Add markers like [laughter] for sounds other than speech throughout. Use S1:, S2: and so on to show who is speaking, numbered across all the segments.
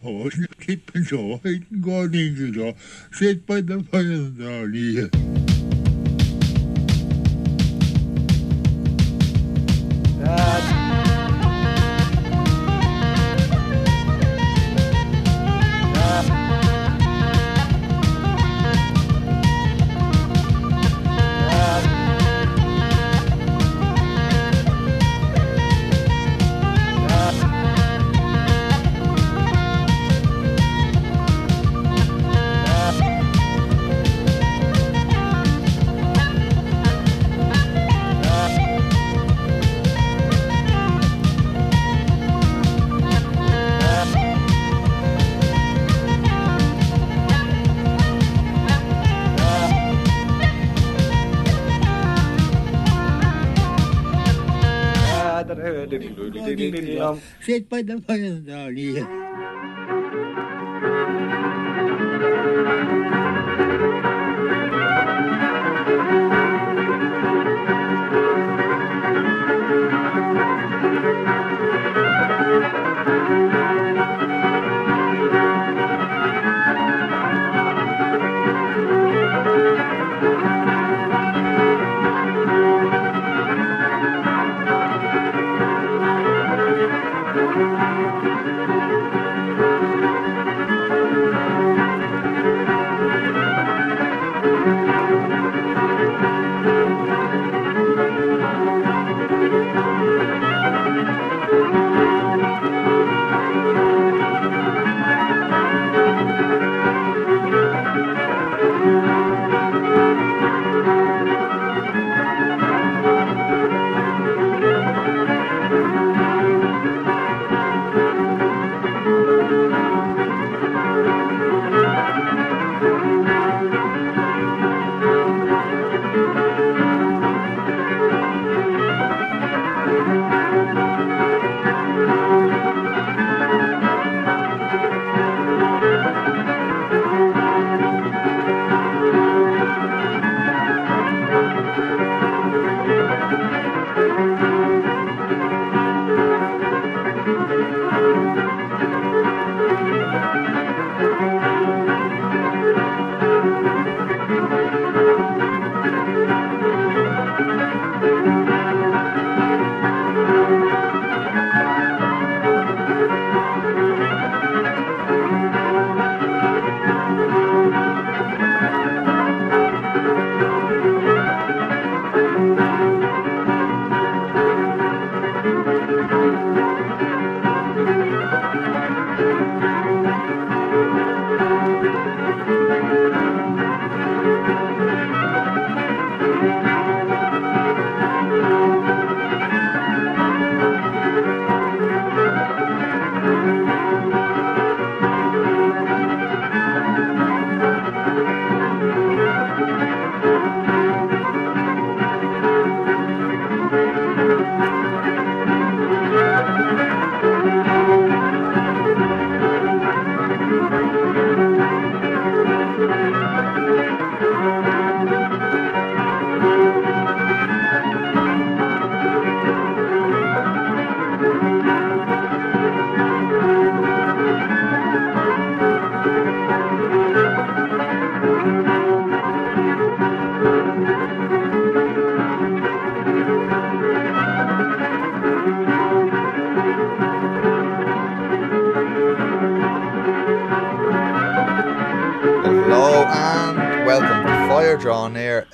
S1: Polen, kippenzo,
S2: heet Groningen, by the fire Vijandalië. nagpa-qualified na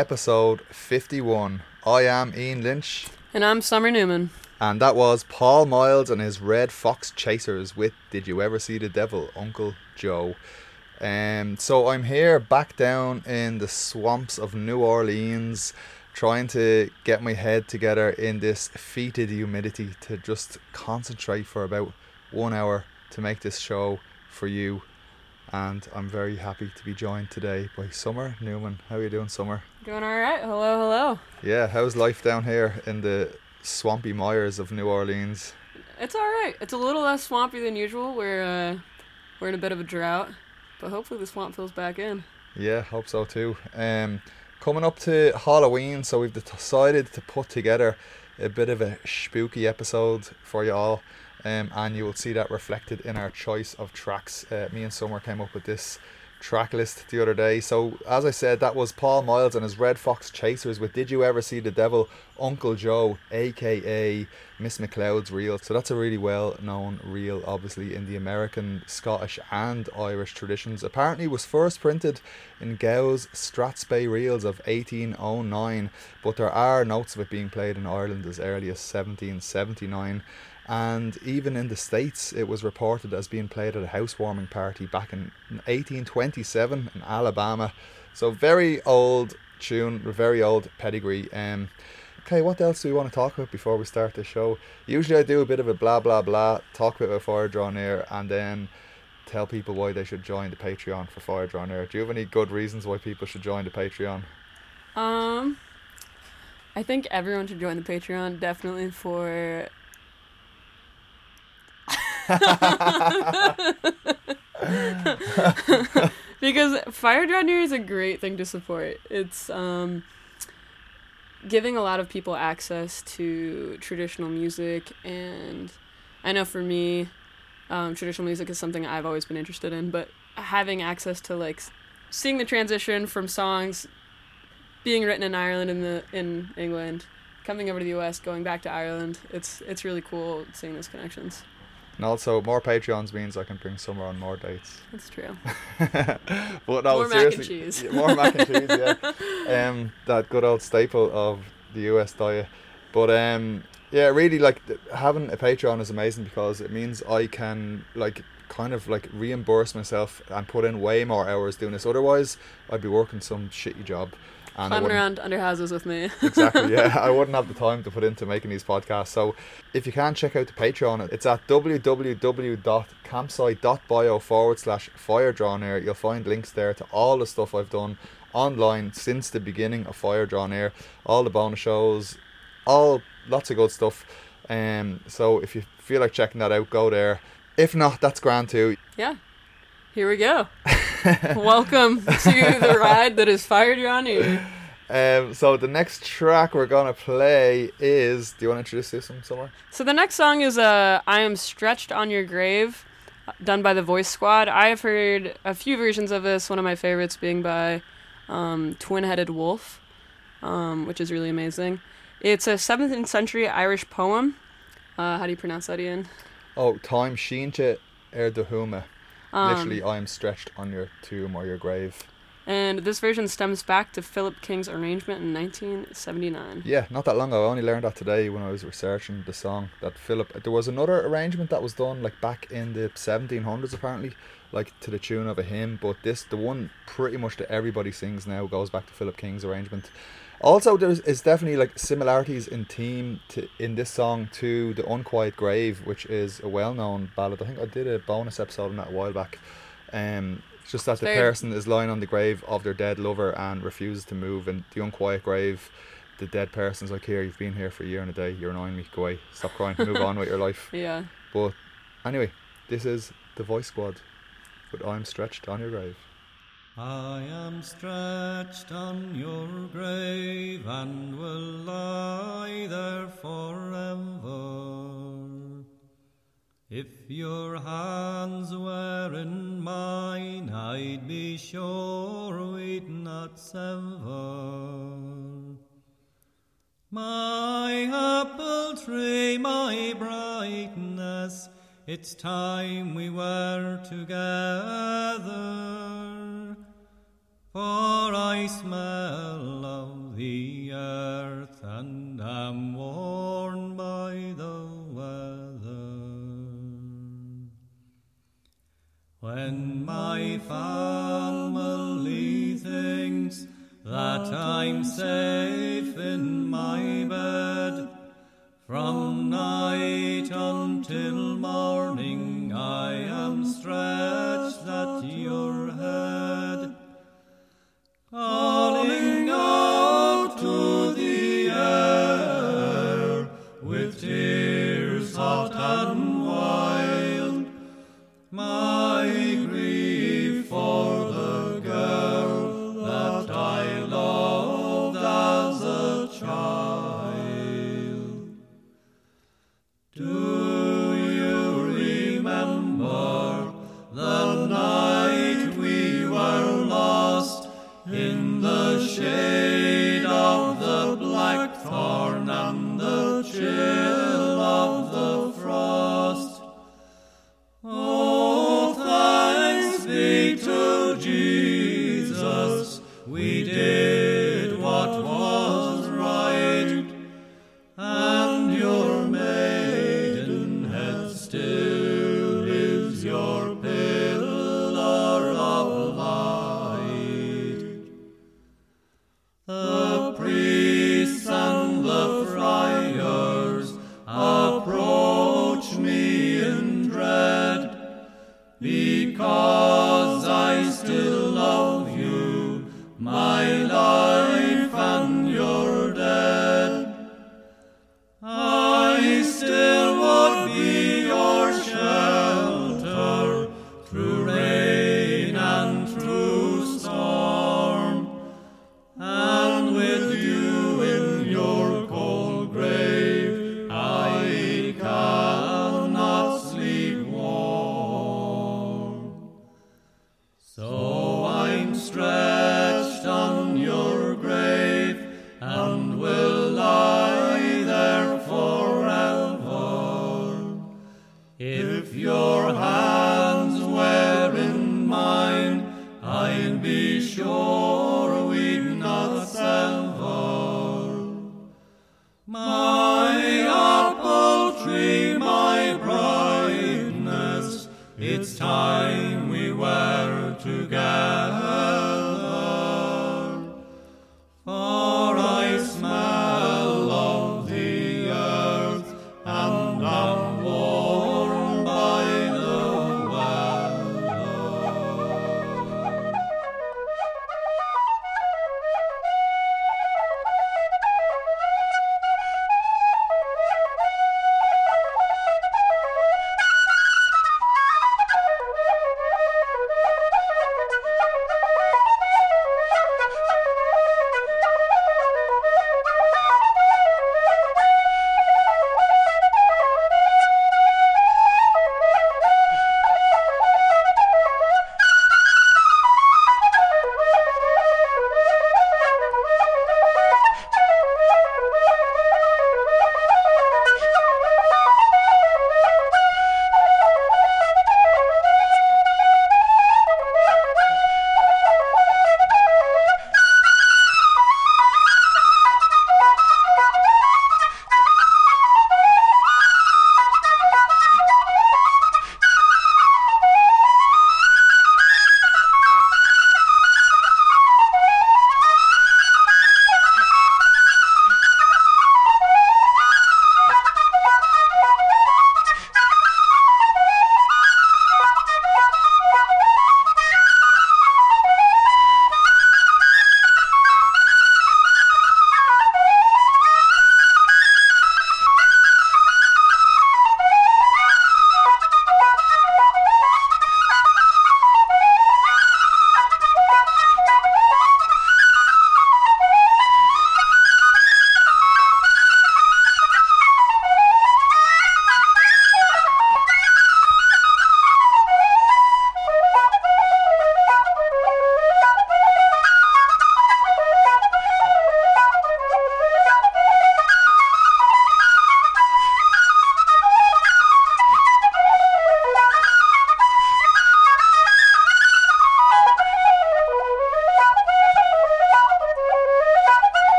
S2: episode 51. I am Ian Lynch
S3: And I'm Summer Newman.
S2: and that was Paul Miles and his Red Fox Chasers with Did You Ever See the Devil, Uncle Joe. Um, so I'm here back down in the swamps of New Orleans trying to get my head together in this fetid humidity to just concentrate for about one hour to make this show for you and I'm very happy to be joined today by Summer Newman. How are you doing, Summer?
S3: Doing all right. Hello, hello.
S2: Yeah, how's life down here in the swampy mires of New Orleans?
S3: It's all right. It's a little less swampy than usual. We're uh, we're in a bit of a drought, but hopefully the swamp fills back in.
S2: Yeah, hope so too. Um, coming up to Halloween, so we've decided to put together a bit of a spooky episode for you all. Um, and you will see that reflected in our choice of tracks. Uh, me and Summer came up with this track list the other day. So, as I said, that was Paul Miles and his Red Fox Chasers with Did You Ever See the Devil? Uncle Joe, aka Miss McLeod's reel. So, that's a really well known reel, obviously, in the American, Scottish, and Irish traditions. Apparently, was first printed in Gow's Strathspey reels of 1809, but there are notes of it being played in Ireland as early as 1779 and even in the states it was reported as being played at a housewarming party back in 1827 in Alabama. So very old tune very old pedigree. Um okay what else do we want to talk about before we start the show? Usually I do a bit of a blah blah blah talk about Fire Draw Near and then tell people why they should join the Patreon for Fire Draw Near. Do you have any good reasons why people should join the Patreon?
S3: Um, I think everyone should join the Patreon definitely for. [laughs] because Fire Draw Near is a great thing to support. It's um, giving a lot of people access to traditional music, and I know for me, um, traditional music is something I've always been interested in. But having access to like seeing the transition from songs being written in Ireland in the in England, coming over to the U.S., going back to Ireland, it's it's really cool seeing those connections.
S2: And also more Patreons means I can bring Summer on more dates
S3: That's true. [laughs]
S2: but no,
S3: More mac and
S2: seriously,
S3: cheese.
S2: yeah, more mac and cheese, yeah. [laughs] Um, that good old staple of the US diet. But um, yeah, really like having a Patreon is amazing because it means I can like kind of like reimburse myself and put in way more hours doing this. Otherwise, I'd be working some shitty job. And
S3: Climbing around under houses with me. [laughs]
S2: exactly yeah. I wouldn't have the time to put into making these podcasts. So if you can check out the patreon. It's at www.campsite.bio forward slash fire draw near. You'll find links there to all the stuff i've done online since the beginning of fire draw near. All the bonus shows all lots of good stuff. Um so if you feel like checking that out go there. If not that's grand too.
S3: Yeah. Here we go. Welcome to the [laughs] ride that is Fire Air.
S2: um so the next track we're gonna play is do you want to introduce this one Summer
S3: So the next song is uh, "I Am Stretched on Your Grave," done by the Voice Squad. I have heard a few versions of this. One of my favorites being by um, Twin Headed Wolf, um, which is really amazing. It's a 17th century Irish poem. Uh, how do you pronounce that, Ian?
S2: Oh, time sheenche er de hume.
S3: Um,
S2: Literally, I am stretched on your tomb or your grave.
S3: And this version stems back to Philip King's arrangement in 1979.
S2: Yeah, not that long ago. I only learned that today when I was researching the song. That Philip, there was another arrangement that was done like back in the 1700s apparently, like to the tune of a hymn. But this, the one pretty much that everybody sings now, goes back to Philip King's arrangement. Also, there's is definitely like similarities in theme to in this song to the Unquiet Grave, which is a well-known ballad. I think I did a bonus episode on that a while back. Um, it's just that the
S3: Very-
S2: person is lying on the grave of their dead lover and refuses to move, and the unquiet grave, the dead person's like, "Here, you've been here for a year and a day. You're annoying me. Go away. Stop crying. Move on with your life." [laughs]
S3: Yeah.
S2: But anyway, this is the Voice Squad, but I'm stretched on your grave.
S4: I am stretched on your grave and will lie there forever. If your hands were in mine, I'd be sure we'd not sever. My apple tree, my brightness, it's time we were together. For I smell of the earth and am worn by the weather. When my family thinks that I'm safe in my bed, from night until morning I am stretched at your calling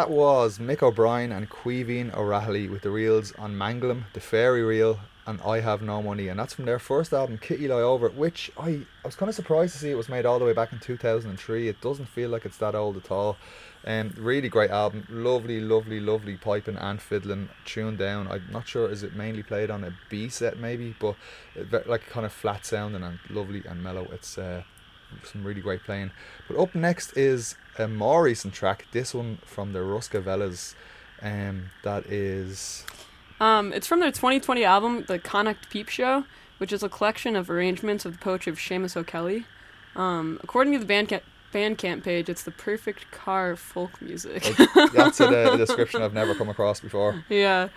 S4: that was
S2: Mick O'Brien and Caoimhín Ó Raghallaigh with the reels An Manglam, the Fairy Reel, and I Have No Money. And that's from their first album, Kitty Lie Over, which I, I was kind of surprised to see it was made all the way back in 2003. It doesn't feel like it's that old at all. Um, really great album. Lovely, lovely, lovely piping and fiddling tuned down. I'm not sure, is it mainly played on a B set maybe, but like kind of flat sounding and lovely and mellow. It's uh, some really great playing. But up next is a more recent track. This one from the Ruskavellas. Um, that is
S3: Um, it's from their 2020 album, The Connacht Peep Show, which is a collection of arrangements of the poetry of Seamus O'Kelly. Um, according to the Bandcamp, Bandcamp page, it's the perfect car folk music.
S2: That's a, a [laughs] description I've never come across before.
S3: yeah.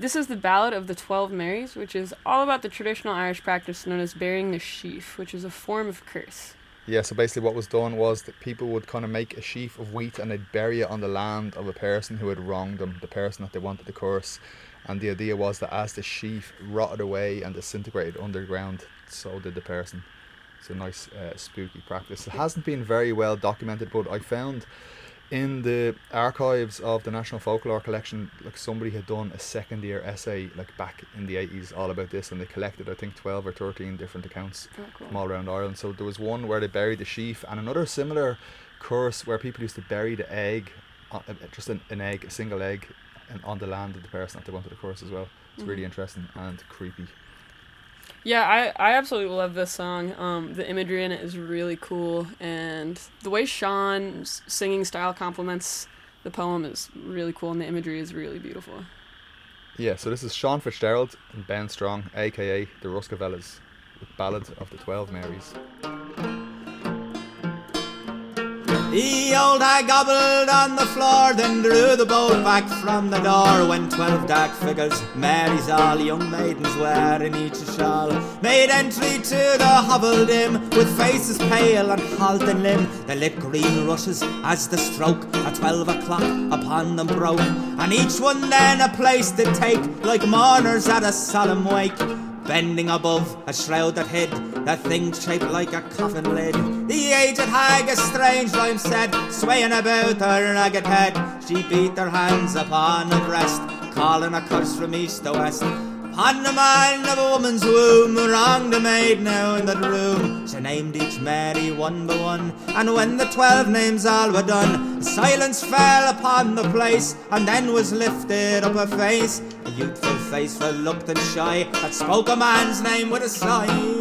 S3: This is the Ballad of the Twelve Marys, which is all about the traditional Irish practice known as burying the sheaf, which is a form of curse.
S2: Yeah, so basically what was done was that people would kind of make a sheaf of wheat and they'd bury it on the land of a person who had wronged them, the person that they wanted to curse. And the idea was that as the sheaf rotted away and disintegrated underground, so did the person. It's a nice uh, spooky practice. It hasn't been very well documented, but I found in the archives of the National Folklore Collection, like somebody had done a second year essay like back in the eighties all about this, and they collected I think twelve or thirteen different accounts
S3: Oh, cool.
S2: from all around Ireland. So there was one where they buried the sheaf, and another similar curse where people used to bury the egg, uh, uh, just an, an egg, a single egg, and on the land of the person that they wanted to curse as well. It's really
S3: Mhm.
S2: interesting and creepy.
S3: Yeah, I, I absolutely love this song. Um, the imagery in it is really cool, and the way Sean's singing style complements the poem is really cool, and the imagery is really beautiful.
S2: Yeah, so this is Sean Fitzgerald and Ben Strong, aka the Ruskavellas, with Ballad of the Twelve Marys.
S5: The old hag gobbled on the floor, then drew the bolt back from the door. When twelve dark figures, Mary's all young maidens wearing each a shawl, made entry to the hovel dim, with faces pale and halt in limb. They lit green rushes as the stroke at twelve o'clock upon them broke, and each one then a place to take, like mourners at a solemn wake. Bending above a shroud that hid that thing shaped like a coffin lid. The aged hag a strange rhyme said, swaying about her ragged head. She beat her hands upon her breast, calling a curse from east to west. Upon the mind of a woman's womb, wronged a maid now in that room. She named each Mary one by one, and when the twelve names all were done, silence fell upon the place, and then was lifted up her face, a youthful face that looked and shy, that spoke a man's name with a sigh.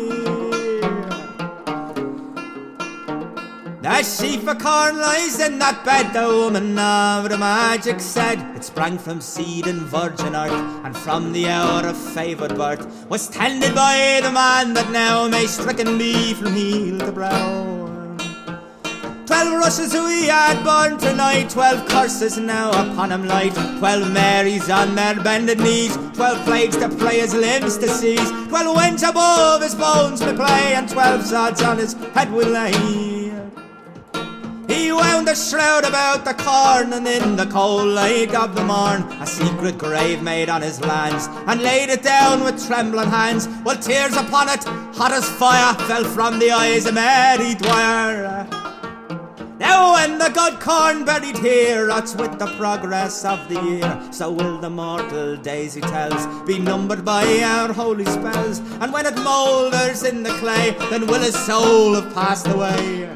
S5: That sheaf of corn lies in that bed, the woman of the magic said. It sprang from seed and virgin earth, and from the hour of favoured birth, was tended by the man that now may stricken be from heel to brow. Twelve rushes we had born tonight, twelve curses now upon him light, twelve Marys on their bended knees, twelve plagues to play his limbs to seize, twelve winds above his bones may play, and twelve sods on his head will lay. He wound a shroud about the corn, and in the cold light of the morn, a secret grave made on his lands, and laid it down with trembling hands, while tears upon it, hot as fire, fell from the eyes of Mary Dwyer. Now when the good corn buried here rots with the progress of the year, so will the mortal days he tells be numbered by our holy spells. And when it moulders in the clay, then will his soul have passed away.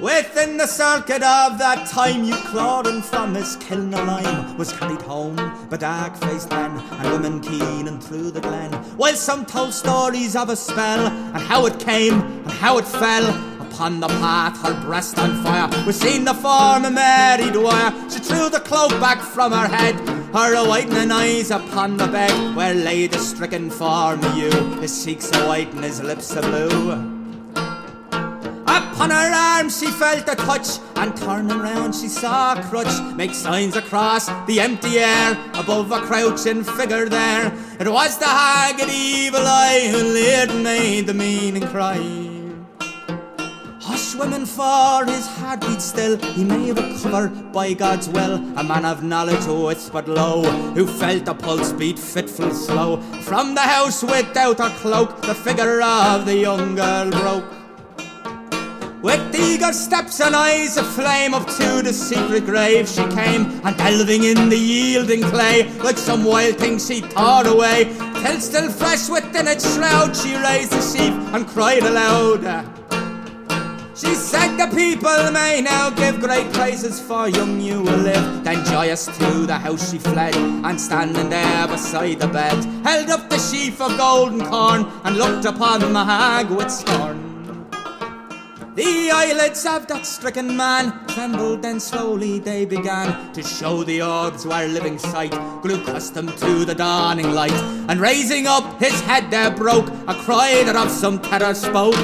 S5: Within the circuit of that time, you Claudan from his kiln lime was carried home by dark-faced men and women keen and through the glen. While some told stories of a spell and how it came and how it fell. Upon the path, her breast on fire, was seen the form of Mary Dwyer. She threw the cloak back from her head, her whitening eyes upon the bed, where lay the stricken form of you, his cheeks are white and his lips are blue. Upon her arm she felt a touch, and turning round she saw a crutch make signs across the empty air above a crouching figure there. It was the haggard evil eye who and made the meaning cry. Hush, women, for his heart beats still. He may recover by God's will. A man of knowledge who whispered low, who felt the pulse beat fitful slow. From the house without a cloak, the figure of the young girl broke. With eager steps and eyes aflame up to the secret grave she came, and delving in the yielding clay, like some wild thing she tore away, till still fresh within its shroud, she raised the sheep and cried aloud. She said the people may now give great praises for young you will live. Then joyous to the house she fled, and standing there beside the bed, held up the sheaf of golden corn, and looked upon the hag with scorn. The eyelids of that stricken man trembled, then slowly they began to show the orbs where living sight grew accustomed to the dawning light. And raising up his head there broke a cry that of some terror spoke.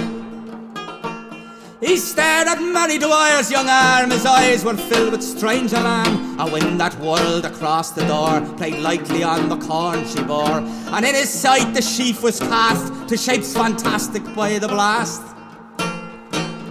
S5: He stared at Mary Dwyer's young arm, his eyes were filled with strange alarm. A wind that whirled across the door played lightly on the corn she bore, and in his sight the sheaf was cast to shapes fantastic by the blast.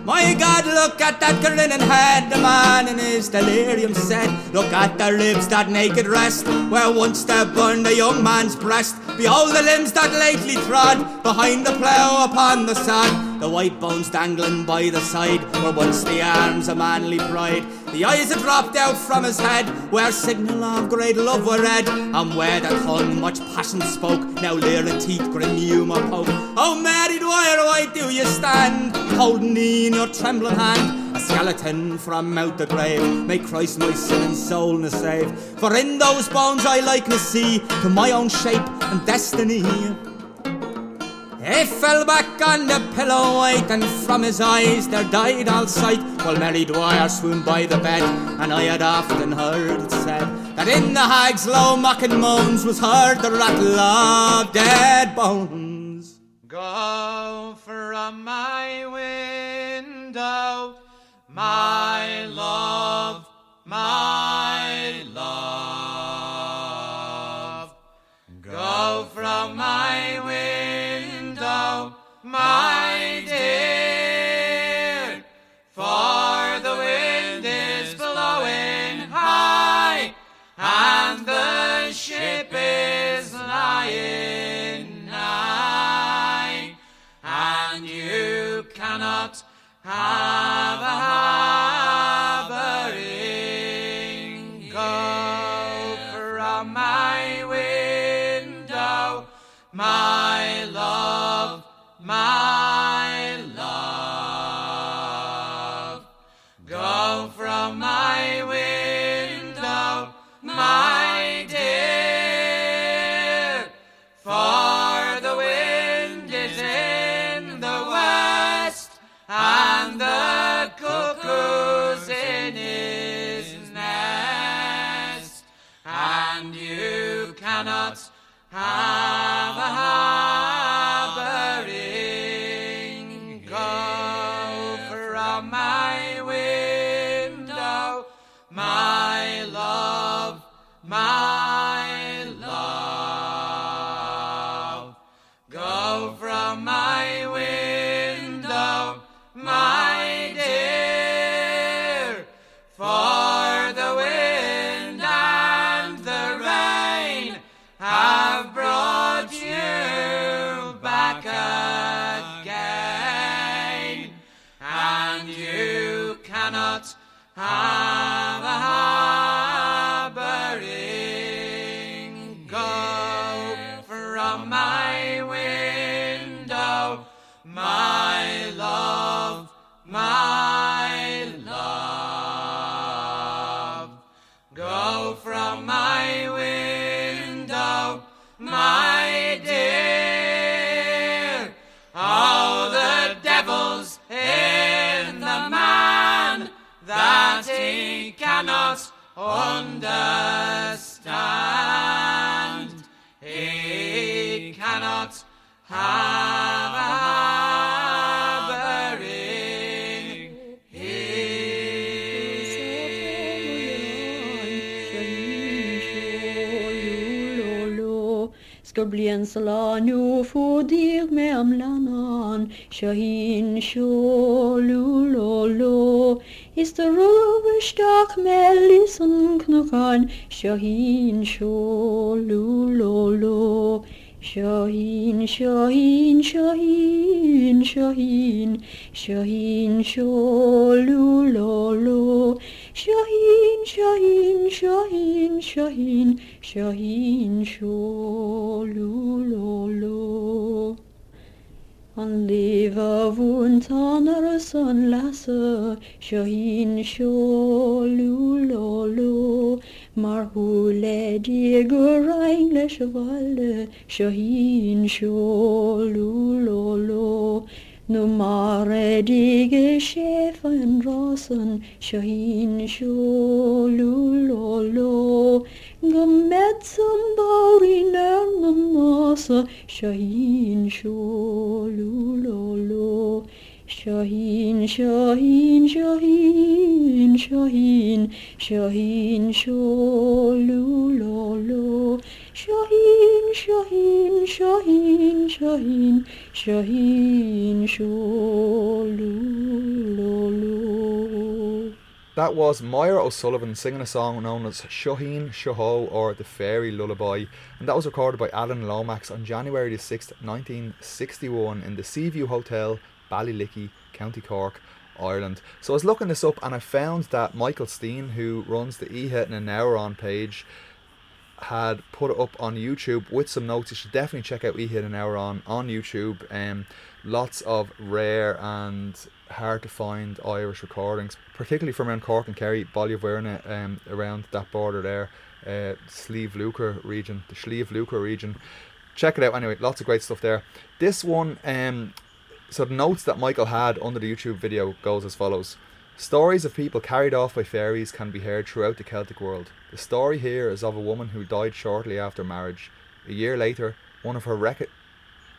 S5: My God, look at that grinning head, the man in his delirium said. Look at the ribs that naked rest, where once there burned a young man's breast. Behold the limbs that lately trod behind the plough upon the sod. The white bones dangling by the side were once the arms of manly pride. The eyes had dropped out from his head, where signal of great love were read, and where the tongue much passion spoke. Now leering teeth grim humour poke. Oh Mary Dwyer, why do you stand, holding in your trembling hand? A skeleton from out the grave. May Christ my sin and soul na save. For in those bones I likeness see to my own shape and destiny. He fell back on the pillow white, and from his eyes there died all sight. While Mary Dwyer swooned by the bed, and I had often heard it said that in the hag's low mocking moans was heard the rattle of dead bones.
S4: Go from my window, my love, my love. Go from my
S6: knurran Shahin sholulolo Shahin, Shahin, Shahin, Shahin, Shahin, Sholulolo. Shahin, Shahin, Shahin, Shahin, Shahin, Sholulolo. Han lever vuntaner son lasse, Shahin, Sholulolo. Marhule digur English valle, Shahin, Sholulolo. Nu mare dige chefen rossen, Shahin sholulolo. Gemet som bauri närmam nasa, Shahin sholulolo. Shaheen, Shaheen, Shaheen, Shaheen, Shaheen, Sholulolo. Shaheen, Shaheen, Shaheen, Shaheen, Shaheen, Sholulolo.
S2: That was Myra O'Sullivan singing a song known as Shaheen Shaho or The Fairy Lullaby, and that was recorded by Alan Lomax on January the 6th, 1961, in the Seaview Hotel, Ballylickey, County Cork, Ireland. So I was looking this up and I found that Michael Steen, who runs the E Hit in an Hour on page, had put it up on YouTube with some notes. You should definitely check out E Hit an Hour on on YouTube. Um, lots of rare and hard to find Irish recordings, particularly from around Cork and Kerry, Ballyvourney, um, around that border there, uh, Sliabh Luachra region, the Sliabh Luachra region. Check it out anyway. Lots of great stuff there. This one, um, so the notes that Michael had under the YouTube video goes as follows. Stories of people carried off by fairies can be heard throughout the Celtic world. The story here is of a woman who died shortly after marriage. A year later, one of her rec-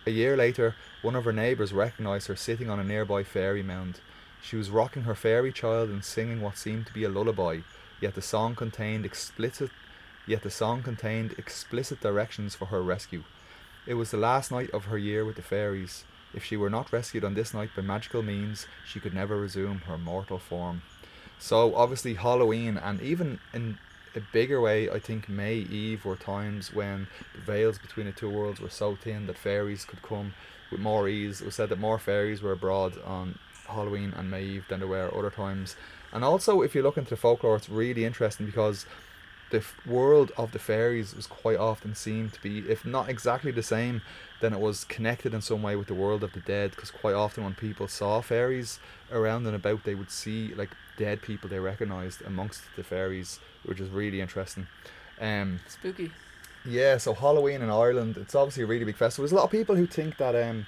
S2: a year later, one of her neighbours recognised her sitting on a nearby fairy mound. She was rocking her fairy child and singing what seemed to be a lullaby, yet the song contained explicit yet the song contained explicit directions for her rescue. It was the last night of her year with the fairies. If she were not rescued on this night by magical means, she could never resume her mortal form. So obviously Halloween and even in a bigger way, I think May Eve were times when the veils between the two worlds were so thin that fairies could come with more ease. It was said that more fairies were abroad on Halloween and May Eve than there were other times. And also, if you look into the folklore, it's really interesting because the f- world of the fairies was quite often seen to be, if not exactly the same, then it was connected in some way with the world of the dead. Because quite often, when people saw fairies around and about, they would see like dead people they recognized amongst the fairies, which is really interesting. Um,
S3: Spooky.
S2: yeah, so Halloween in Ireland, it's obviously a really big festival. There's a lot of people who think that um,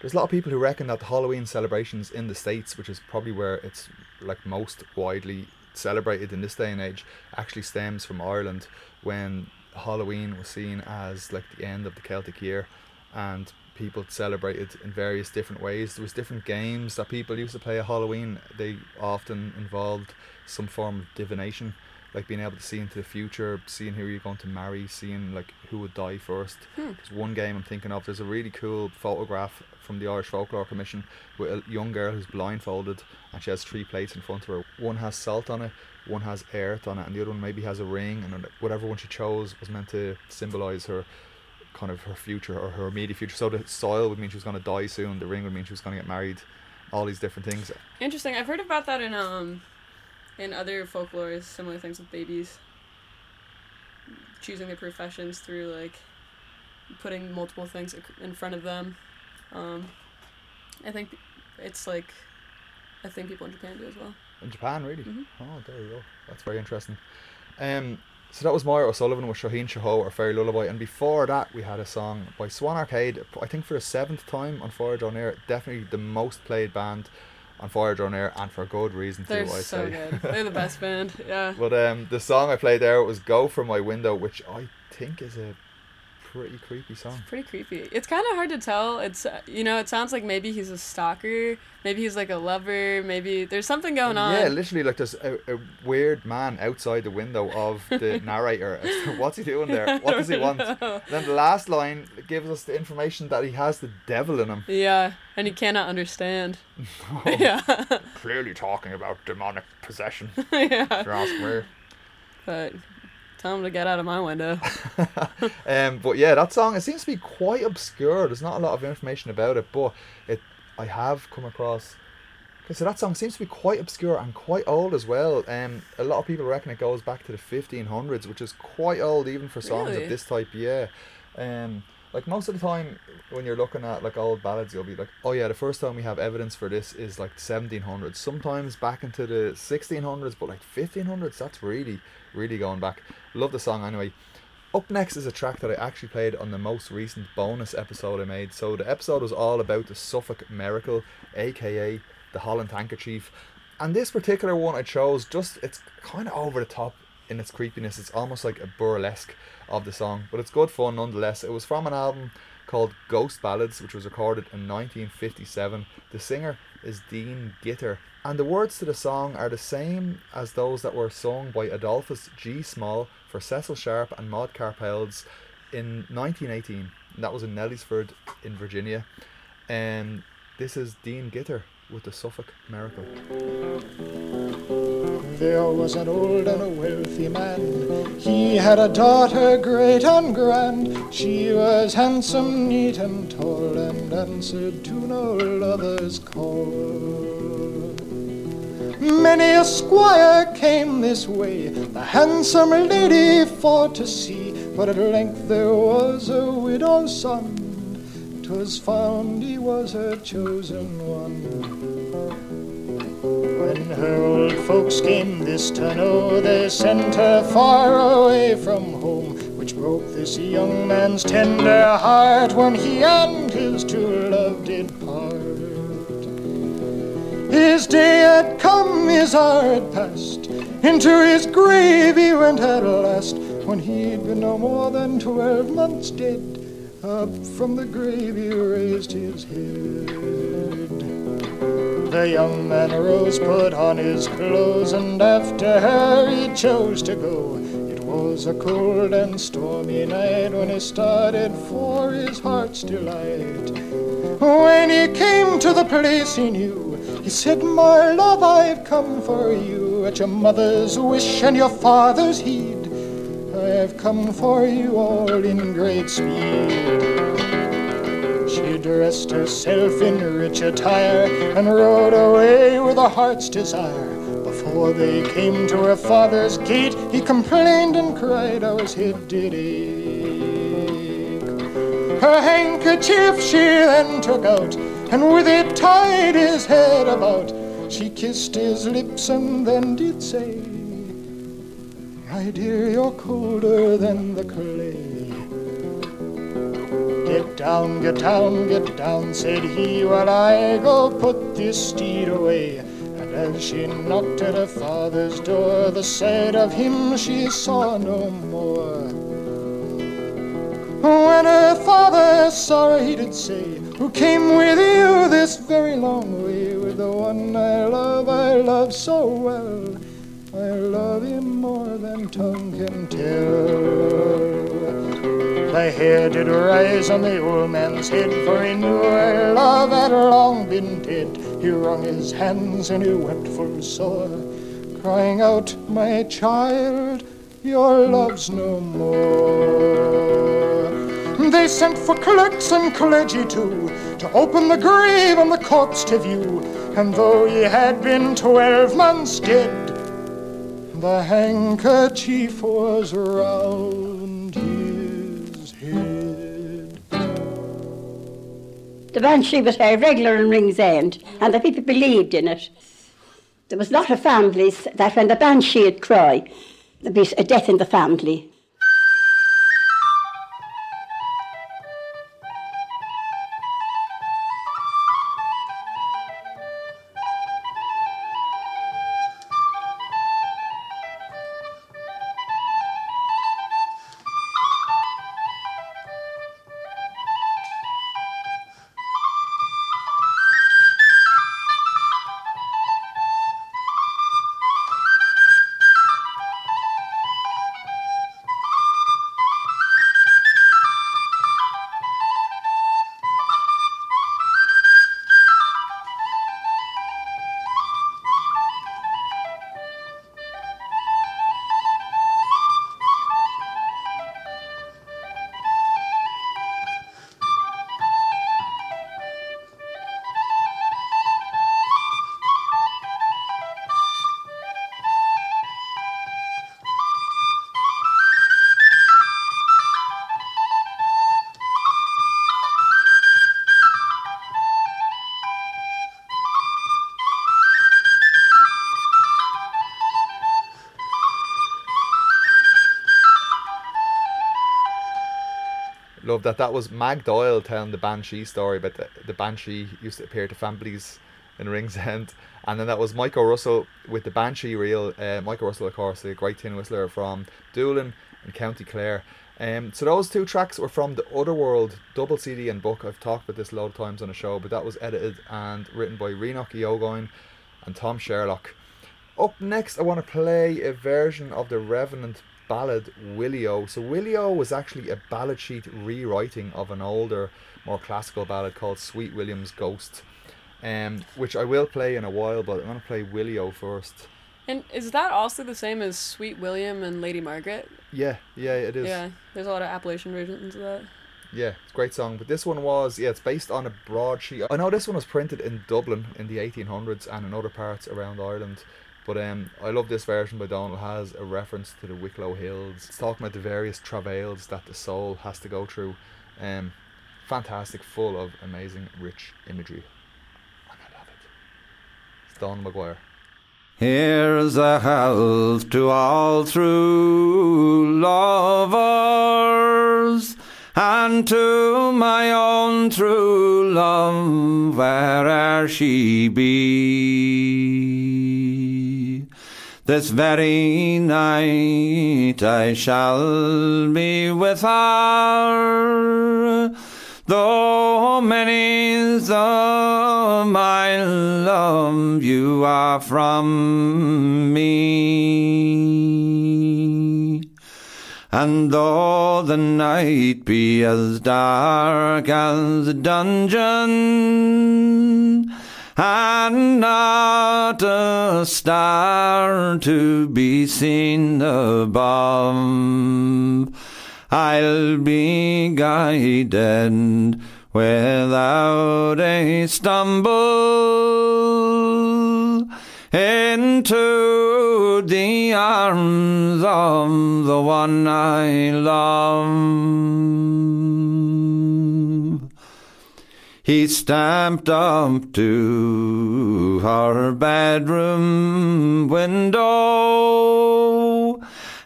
S2: there's a lot of people who reckon that the Halloween celebrations in the states, which is probably where it's like most widely celebrated in this day and age, actually stems from Ireland when Halloween was seen as like the end of the Celtic year, and people celebrated in various different ways. There was different games that people used to play at Halloween. They often involved some form of divination like being able to see into the future, seeing who you're going to marry, seeing like who would die first. Hmm. There's one game I'm thinking of. There's a really cool photograph from the Irish Folklore Commission with a young girl who's blindfolded and she has three plates in front of her. One has salt on it, one has earth on it, and the other one maybe has a ring. And whatever one she chose was meant to symbolize her kind of her future or her immediate future. So the soil would mean she was going to die soon. The ring would mean she was going to get married. All these different things.
S3: Interesting. I've heard about that in um, in other folklores, similar things with babies. Choosing their professions through like putting multiple things in front of them. Um, I think it's like a thing people in Japan do as well.
S2: In Japan, really?
S3: Mhm.
S2: Oh, there you go. That's very interesting. Um, so that was Maire O'Sullivan with Shaheen Shaho or Fairy Lullaby, and before that we had a song by Swan Arcade. I think for the seventh time on Fire Draw Near, definitely the most played band on Fire Draw Near, and for good reason too.
S3: They're
S2: I
S3: so
S2: say.
S3: good. [laughs] They're the best band. Yeah.
S2: But um, the song I played there was "Go from My Window," which I think is a pretty creepy song.
S3: Pretty creepy. It's kind of hard to tell. It's uh, you know, it sounds like maybe he's a stalker, maybe he's like a lover, maybe there's something going on.
S2: Yeah, literally, like there's a, a weird man outside the window of the [laughs] narrator. [laughs] What's he doing there? What does he want? [laughs] Then the last line gives us the information that he has the devil in him.
S3: Yeah, and he cannot understand. yeah.
S2: Clearly talking about demonic possession.
S3: yeah.
S2: If asking me.
S3: But tell him to get out of my window. [laughs]
S2: Um, but yeah, that song it seems to be quite obscure. There's not a lot of information about it, but it I have come across. Okay, so that song seems to be quite obscure and quite old as well. Um, a lot of people reckon it goes back to the 1500s, which is quite old even for songs
S3: Really?
S2: of this type. Yeah. Um, like most of the time when you're looking at like old ballads, you'll be like, oh yeah, the first time we have evidence for this is like 1700s. Sometimes back into the 1600s, but like 1500s, that's really, really going back. Love the song anyway. Up next is a track that I actually played on the most recent bonus episode I made. So the episode was all about the Suffolk Miracle, aka the Holland Handkerchief. And this particular one I chose just it's kind of over the top in its creepiness. It's almost like a burlesque of the song, but it's good fun nonetheless. It was from an album called Ghost Ballads, which was recorded in 1957. The singer is Dean Gitter, and the words to the song are the same as those that were sung by Adolphus G. Small for Cecil Sharp and Maud Karpeles in 1918. And that was in Nellysford in Virginia. And this is Dean Gitter with the Suffolk Miracle.
S7: There was an old and a wealthy man. He had a daughter great and grand. She was handsome, neat, and tall, and answered to no lover's call. Many a squire came this way, the handsome lady for to see. But at length there was a widow's son. 'Twas found he was her chosen one. When her old folks came this to oh, know, they sent her far away from home, which broke this young man's tender heart when he and his true love did part. His day had come, his hour had passed. Into his grave he went at last, when he'd been no more than twelve months dead. Up from the grave he raised his head. The young man rose, put on his clothes, and after her he chose to go. It was a cold and stormy night when he started for his heart's delight. When he came to the place he knew, he said, My love, I've come for you at your mother's wish and your father's heed. I have come for you all in great speed. Dressed herself in rich attire and rode away with a heart's desire. Before they came to her father's gate, he complained and cried oh, how his head did ache. Her handkerchief she then took out, and with it tied his head about. She kissed his lips and then did say, My dear, you're colder than the clay. Get down, get down, get down, said he, while I go put this steed away. And as she knocked at her father's door, the sight of him she saw no more. When her father saw her, he did say, Who came with you this very long way? With the one I love, I love so well. I love him more than tongue can tell. The hair did rise on the old man's head, for he knew her love had long been dead. He wrung his hands and he wept full sore, crying out, My child, your love's no more. They sent for clerks and clergy too, to open the grave and the corpse to view. And though he had been twelve months dead, the handkerchief was round
S8: The banshee was very regular in Ringsend, and the people believed in it. There was a lot of families that when the banshee would cry, there'd be a death in the family.
S2: Love that. That was Mag Doyle telling the Banshee story but the, the Banshee used to appear to families in Ringsend. And then that was Micho Russell with the Banshee reel. Uh, Micho Russell, of course, the great tin whistler from Doolin in County Clare. Um, so those two tracks were from the Otherworld double CD and book. I've talked about this a lot of times on the show, but that was edited and written by Ríonach uí Ógáin and Tom Sherlock. Up next, I want to play a version of the Revenant ballad Willie-O. So Willie-O was actually a ballad sheet rewriting of an older, more classical ballad called Sweet William's Ghost, um, which I will play in a while, but I'm going to play Willie-O first.
S3: And is that also the same as Sweet William and Lady Margaret?
S2: Yeah, yeah, it is.
S3: Yeah, there's a lot of Appalachian versions of that.
S2: Yeah, it's a great song. But this one was, yeah, it's based on a broadsheet. I know this one was printed in Dublin in the 1800s and in other parts around Ireland. But um, I love this version by Dónal. has a reference to the Wicklow Hills. It's talking about the various travails that the soul has to go through. Um, fantastic, full of amazing, rich imagery. And I love it. It's Don Maguire.
S9: Here's a health to all true lovers, and to my own true love, where'er she be. This very night I shall be with her, though many's the my love you are from me. And though the night be as dark as a dungeon, and not a star to be seen above, I'll be guided without a stumble into the arms of the one I love. He stamped up to her bedroom window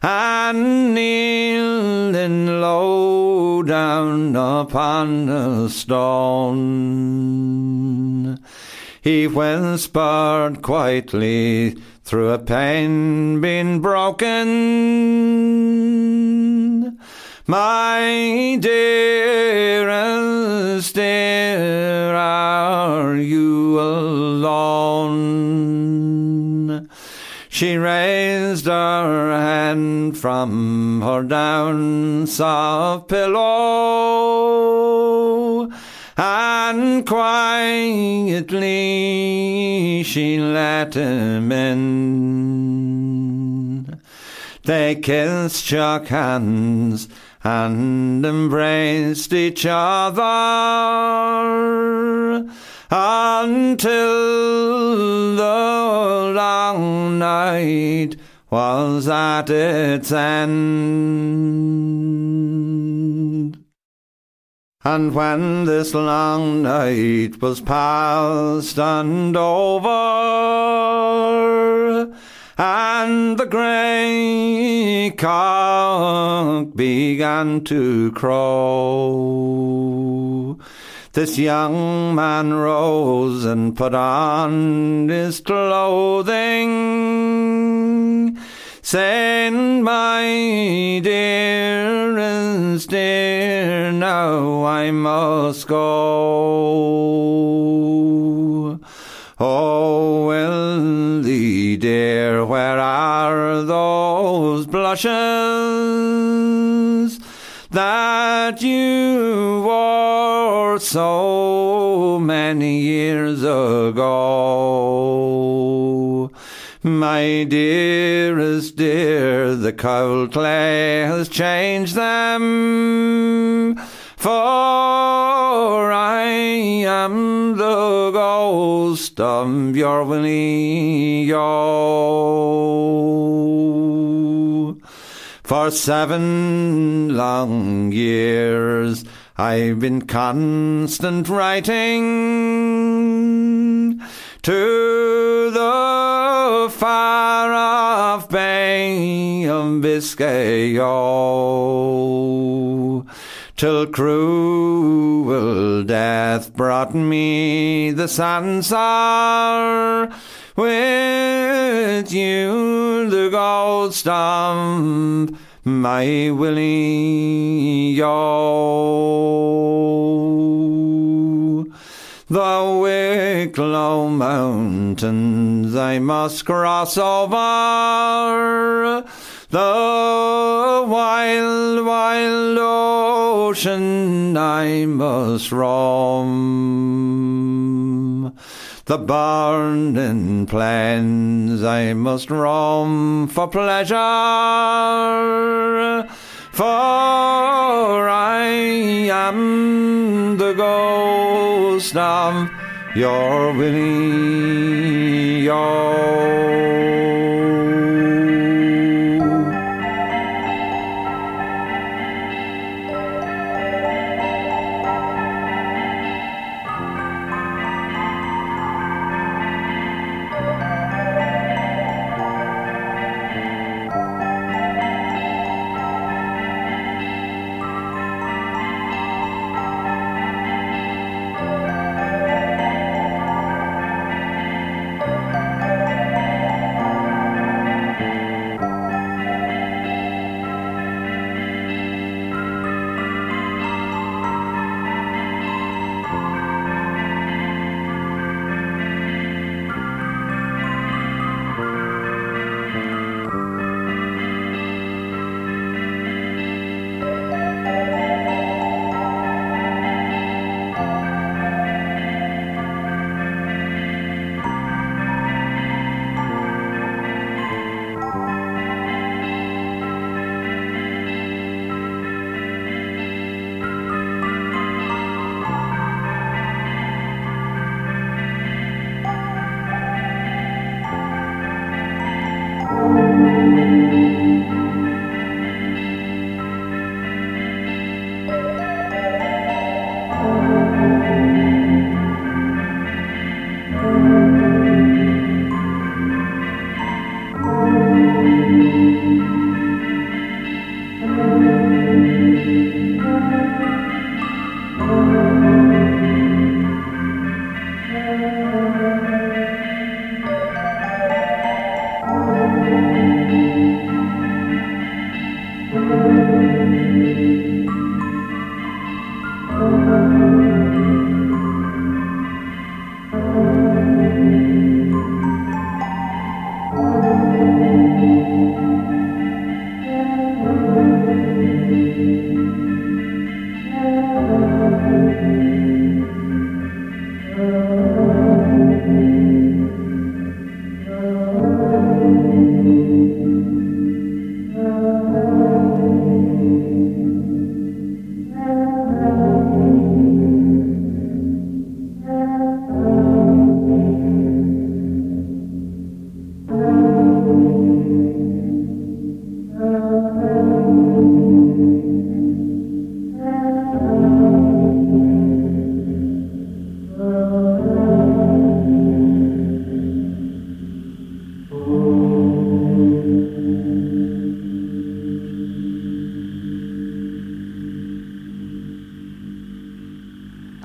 S9: and kneeling low down upon the stone. He whispered quietly through a pane been broken. My dearest dear, are you alone? She raised her hand from her down soft pillow, and quietly she let him in. They kissed, shook hands, and embraced each other until the long night was at its end. And when this long night was past and over, and the grey cock began to crow, this young man rose and put on his clothing, saying, My dearest dear, now I must go. Oh, Willie dear, where are those blushes that you wore so many years ago? My dearest dear, the cold clay has changed them. For I am the ghost of Willie For seven long years I've been constant writing to the far off Bay of Biscay. Till cruel death brought me the answer. With you, the ghost of my Willie, yo. The Wicklow Mountains I must cross over. The wild, wild ocean I must roam. The burning plains I must roam for pleasure. For I am the ghost of your Willie, yo.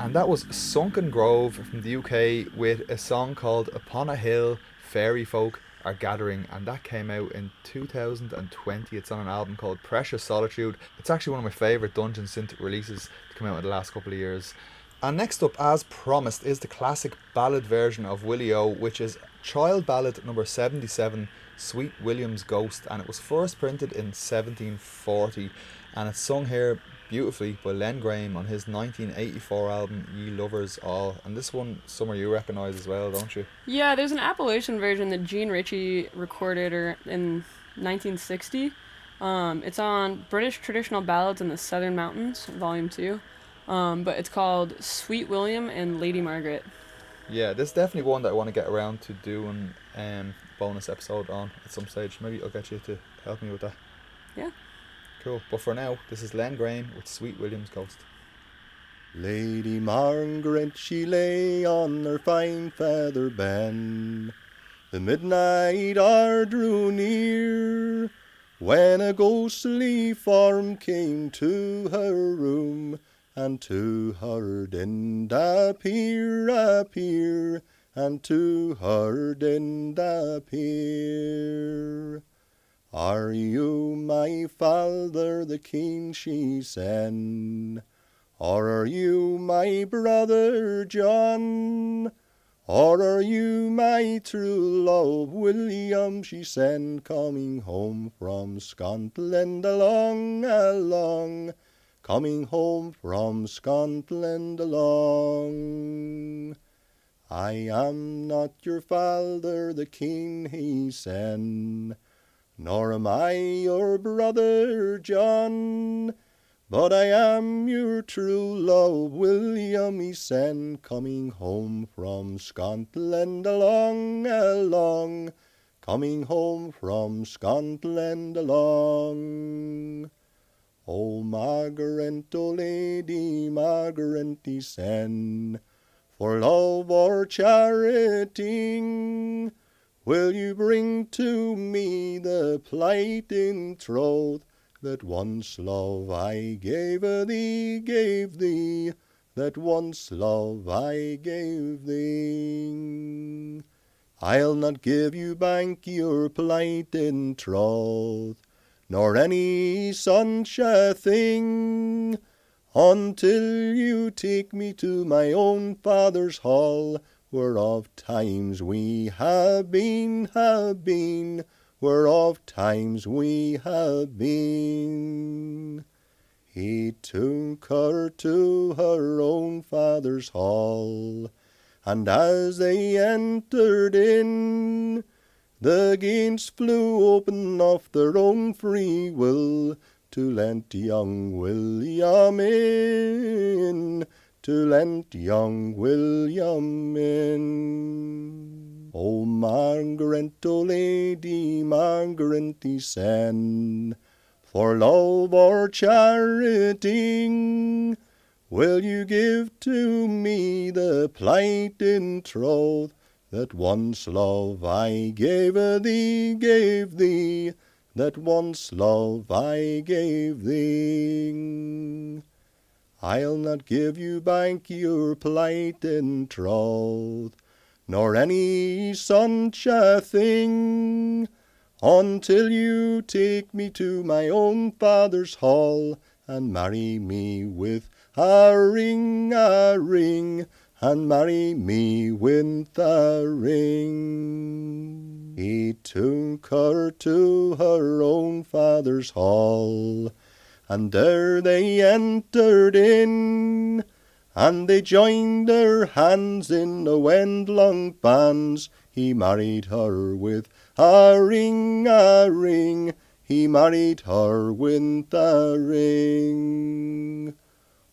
S2: And that was Sunken Grove from the UK with a song called Upon a Hill Fairy Folk Are Gathering, and that came out in 2020. It's on an album called Precious Solitude. It's actually one of my favourite Dungeon Synth releases to come out in the last couple of years. And next up, as promised, is the classic ballad version of Willie O, which is Child Ballad number 77, Sweet William's Ghost, and it was first printed in 1740, and it's sung here beautifully by Len Graham on his 1984 album Ye Lovers All. And this one, Summer, you recognise as well, don't you?
S3: Yeah, there's an Appalachian version that Jean Ritchie recorded in 1960. Um, it's on British Traditional Ballads in the Southern Mountains, Volume 2. Um, but it's called Sweet William and Lady Margaret.
S2: Yeah, this is definitely one that I want to get around to doing um bonus episode on at some stage. Maybe I'll get you to help me with that.
S3: Yeah.
S2: Cool. But for now, this is Len Graham with Sweet William's Ghost.
S10: Lady Margaret, she lay on her fine feather bed. The midnight hour drew near when a ghostly form came to her room. and to her did appear, appear, and to her did appear. Are you my father, the king? she said, or are you my brother John? Or are you my true love, William? She said, coming home from Scotland along, along, coming home from Scotland along. I am not your father, the king, he said, nor am I your brother John. But I am your true love, William, he said, coming home from Scotland along, along, coming home from Scotland along. O Margaret, O Lady Margaret, he said, for love or charity, will you bring to me the plight in troth? that once love I gave thee, gave thee, that once love I gave thee. I'll not give you back your plight in troth, nor any such a thing, until you take me to my own father's hall, where of times we have been, have been, were of times we have been. He took her to her own father's hall, and as they entered in, the gates flew open of their own free will to let young William in, to let young William in. O Margaret, O Lady Margaret, he for love or charity, will you give to me the plight in troth that once love I gave thee, gave thee, that once love I gave thee? I'll not give you back your plight in troth nor any such a thing, until you take me to my own father's hall, and marry me with a ring, a ring, and marry me with a ring. He took her to her own father's hall, and there they entered in, and they joined their hands in a wend-long bands. He married her with a ring, a ring. He married her with a ring.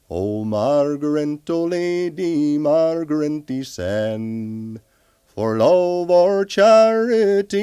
S10: O Margaret, O Lady Margaret, he said, for love or charity,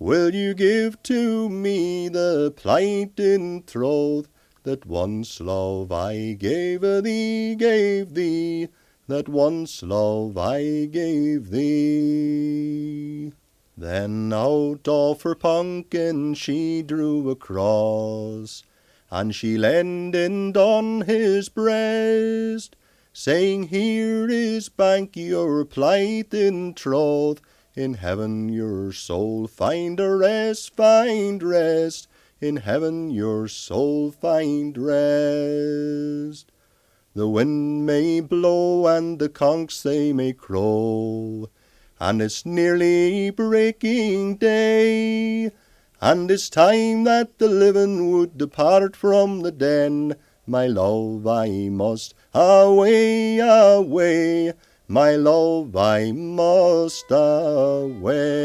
S10: will you give to me the plight in troth that once love I gave thee, gave thee, that once love I gave thee. Then out of her pumpkin she drew a cross, and she leaned on his breast, saying, Here is back your plight in troth, in heaven your soul find a rest, find rest, in heaven your soul find rest. The wind may blow and the conchs they may crow, and it's nearly breaking day, and it's time that the living would depart from the den. My love, I must away, away, my love, I must away.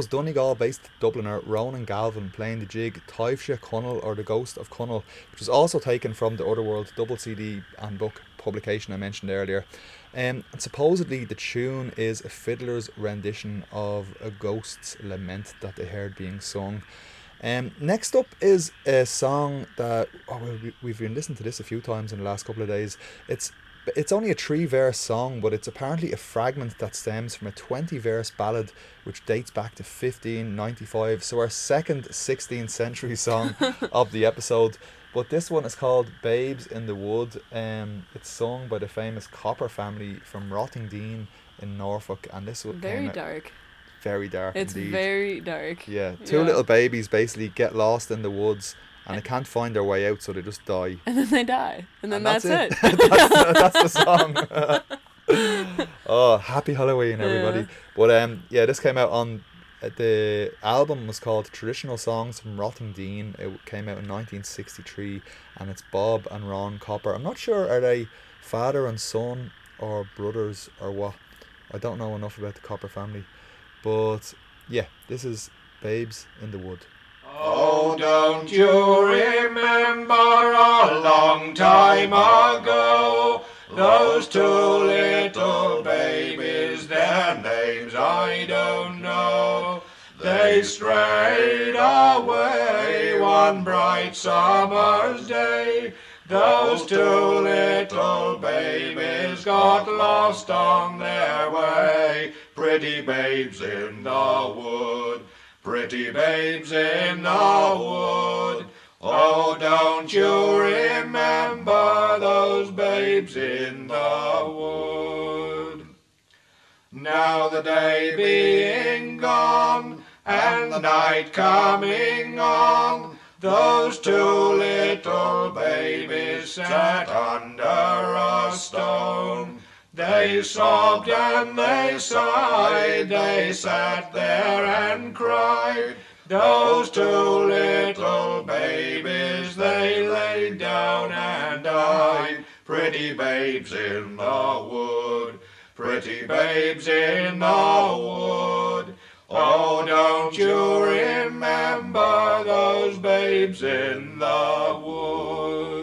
S2: Was Donegal-based Dubliner Ronan Galvin playing the jig Taibhse Chonaill or The Ghost of Connell, which was also taken from the Otherworld double CD and book publication I mentioned earlier. Um, and supposedly the tune is a fiddler's rendition of a ghost's lament that they heard being sung. Um, next up is a song that oh, we've been listening to this a few times in the last couple of days. It's it's only a three verse song, but it's apparently a fragment that stems from a 20 verse ballad which dates back to 1595. So, our second 16th century song [laughs] of the episode. But this one is called Babes in the Wood. Um, it's sung by the famous Copper family from Rottingdean in Norfolk. And this one
S3: Very dark.
S2: Very dark
S3: It's
S2: indeed.
S3: very dark.
S2: Yeah, two little babies basically get lost in the woods and they can't find their way out, so they just die.
S3: And then they die. And then
S2: And
S3: that's,
S2: that's
S3: it. [laughs]
S2: that's, that's the song. [laughs] oh, happy Halloween, everybody!
S3: Yeah.
S2: But um, yeah, this came out on uh, the album was called Traditional Songs from Rottingdean. It came out in 1963, and it's Bob and Ron Copper. I'm not sure are they father and son or brothers or what. I don't know enough about the Copper family, but yeah, this is Babes in the Wood.
S11: Oh, don't you remember a long time ago? Those two little babies, their names I don't know. They strayed away one bright summer's day. Those two little babies got lost on their way. Pretty babes in the wood. Pretty babes in the wood. Oh, don't you remember those babes in the wood? Now the day being gone and the night coming on, those two little babies sat under a stone. They sobbed and they sighed, they sat there and cried. Those two little babies, they laid down and died. Pretty babes in the wood, pretty babes in the wood. Oh, don't you remember those babes in the wood?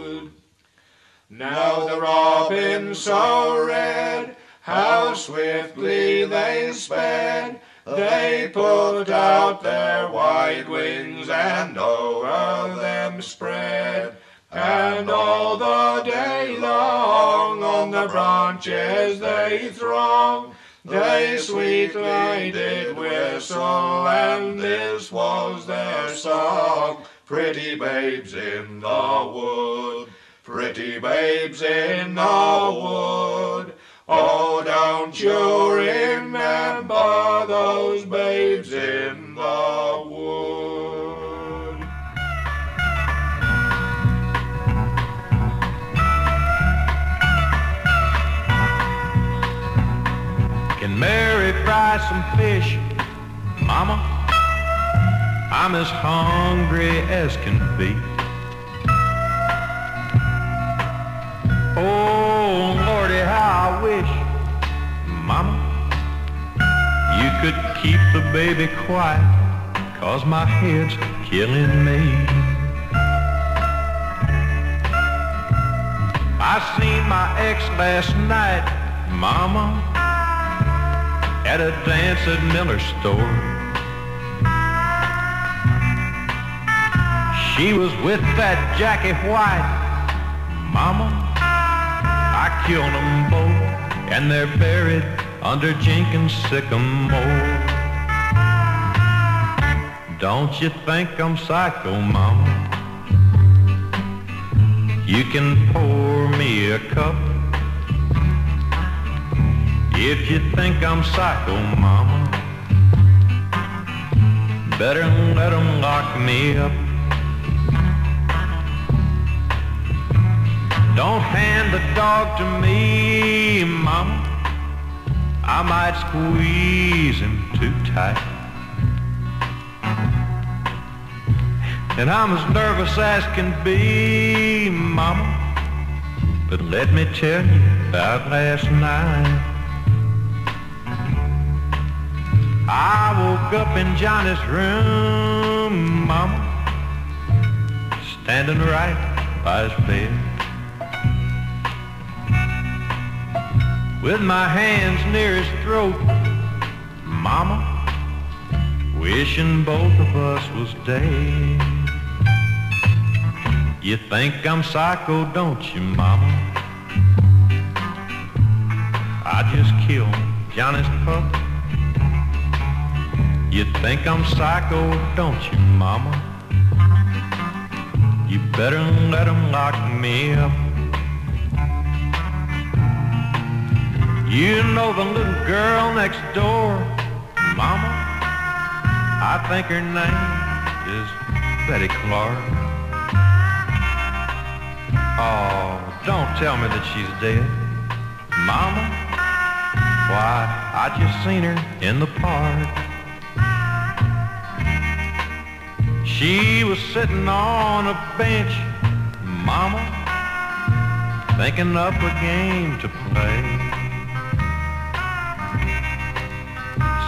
S11: Now the robins so red, how swiftly they sped. They put out their wide wings and over them spread. And all the day long on the branches they throng. They sweetly did whistle, and this was their song. Pretty babes in the wood, pretty babes in the wood. Oh, don't you remember those babes in the wood?
S12: Can Mary fry some fish? Mama, I'm as hungry as can be. Oh, Lordy, how I wish, Mama, you could keep the baby quiet, cause my head's killing me. I seen my ex last night, Mama, at a dance at Miller's store. She was with that Jackie White, Mama. Killed them both, and they're buried under Jenkins sycamore. Don't you think I'm psycho, Mama? You can pour me a cup if you think I'm psycho, Mama. Better let 'em lock me up. Don't hand the dog to me, Mama. I might squeeze him too tight. And I'm as nervous as can be, Mama. But let me tell you about last night. I woke up in Johnny's room, Mama, standing right by his bed. With my hands near his throat, Mama, wishing both of us was dead. You think I'm psycho, don't you, Mama? I just killed Johnny's pup. You think I'm psycho, don't you, Mama? You better let 'em lock me up. You know the little girl next door, Mama? I think her name is Betty Clark. Oh, don't tell me that she's dead, Mama. Why, I just seen her in the park. She was sitting on a bench, Mama, thinking up a game to play.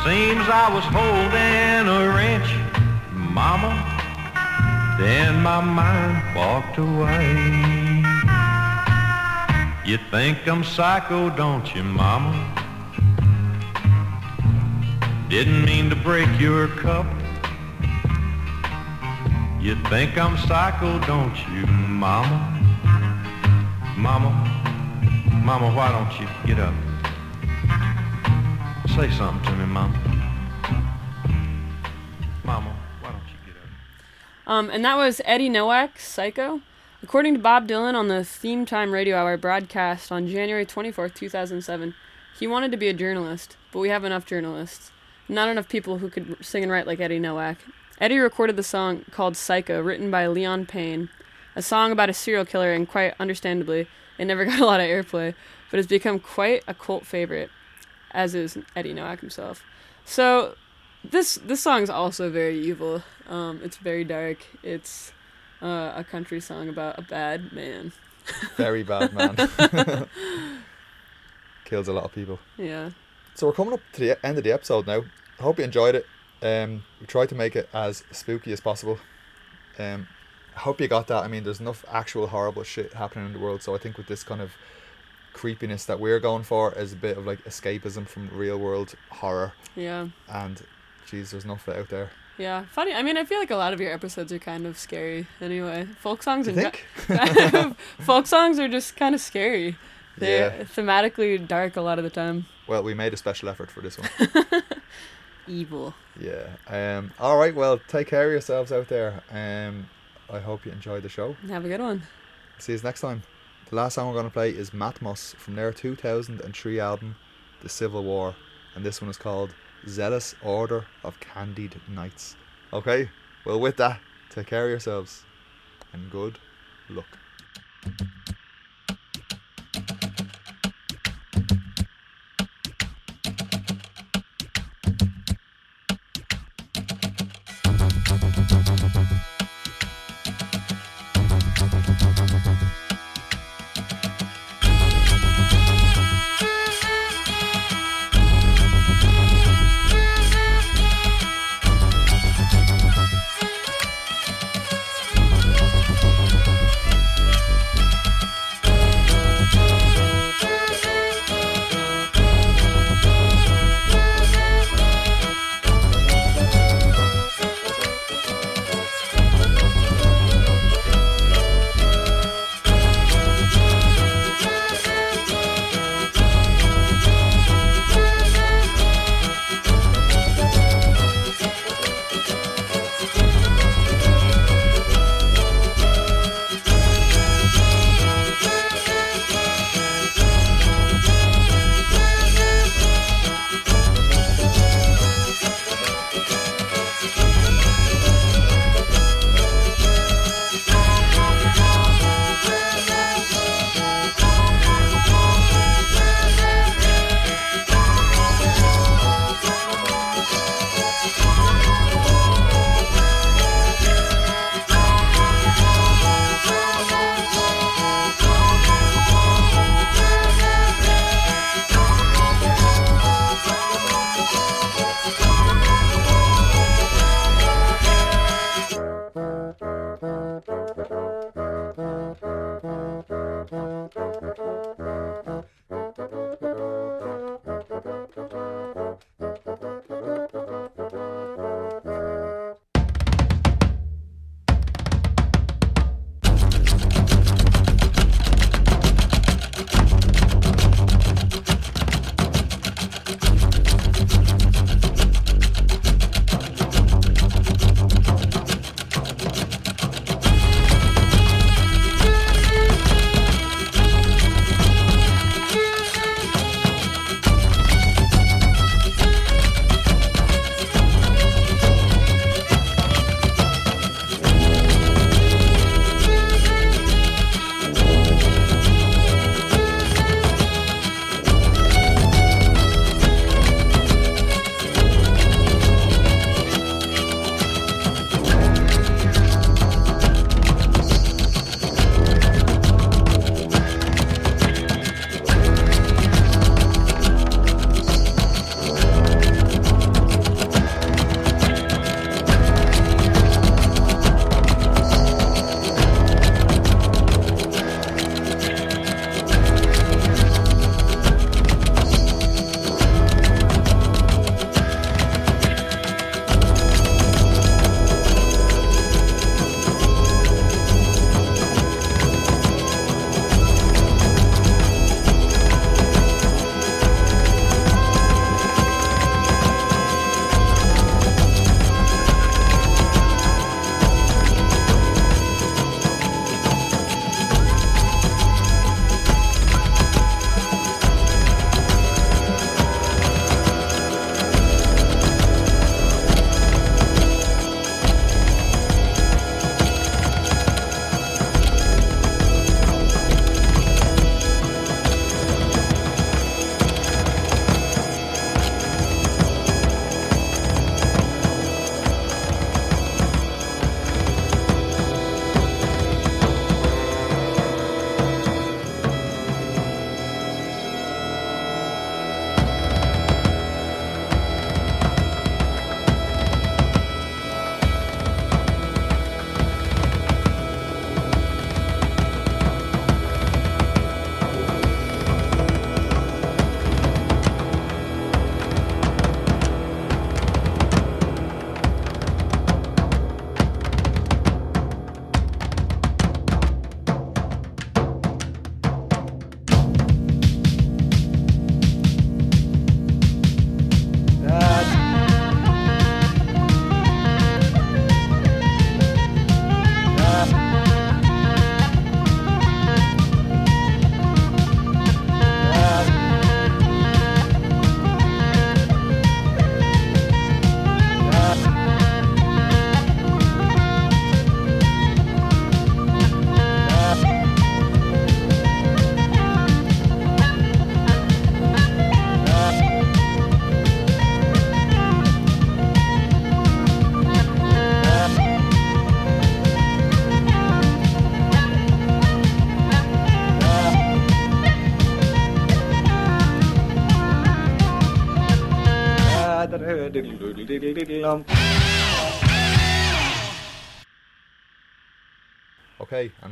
S12: Seems I was holding a wrench, Mama, then my mind walked away. You think I'm psycho, don't you, Mama? Didn't mean to break your cup. You think I'm psycho, don't you, Mama? Mama, Mama, why don't you get up? Say something to me, Mama. Mama, why don't you get up?
S3: Um, and that was Eddie Noack, Psycho. According to Bob Dylan on the Theme Time Radio Hour broadcast on January 24th, 2007, he wanted to be a journalist, but we have enough journalists. Not enough people who could sing and write like Eddie Noack. Eddie recorded the song called Psycho, written by Leon Payne, a song about a serial killer, and quite understandably, it never [laughs] got a lot of airplay, but has become quite a cult favorite, as is Eddie Noack himself. So, this this song is also very evil. Um, it's very dark. It's uh, a country song about a bad man.
S2: Very bad [laughs] man. Kills a lot of people.
S3: Yeah.
S2: So we're coming up to the end of the episode now. I hope you enjoyed it. Um, we tried to make it as spooky as possible. Um, I hope you got that. I mean, there's enough actual horrible shit happening in the world, so I think with this kind of creepiness that we're going for is a bit of like escapism from real world horror.
S3: Yeah.
S2: And, geez, there's enough it out there.
S3: Yeah, funny. I mean, I feel like a lot of your episodes are kind of scary. Anyway, folk songs and
S2: think? [laughs]
S3: folk songs are just kind of scary. They're
S2: Yeah.
S3: thematically dark a lot of the time.
S2: Well, we made a special effort for this one. [laughs]
S3: Evil.
S2: yeah. Um. All right. Well, take care of yourselves out there. Um. I hope you enjoyed the show.
S3: Have a good one.
S2: See you next time. The last song we're going to play is Matmos from their 2003 album, The Civil War, and this one is called Zealous Order of Candied Knights. Okay, well, with that, take care of yourselves and good luck.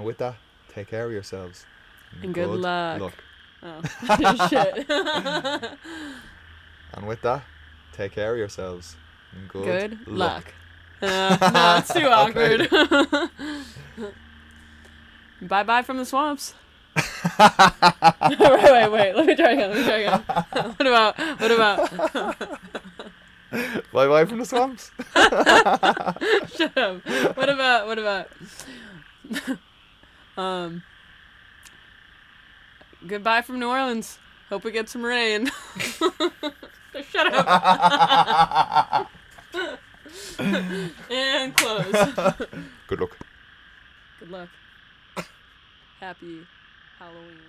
S2: With that, take care of yourselves.
S3: And good luck.
S2: luck.
S3: Oh, shit.
S2: And with that, take care of yourselves. And good,
S3: Good luck. Uh, no, it's too [laughs] awkward. [laughs] bye bye from the swamps. [laughs] wait, wait, wait. Let me try again. Let me try again. what about? What about?
S2: Bye bye from the swamps.
S3: Shut up. What about? What about? Um. Goodbye from New Orleans. Hope we get some rain. [laughs] Shut up. [laughs] and close. [laughs]
S2: Good luck.
S3: Good luck. Happy Halloween.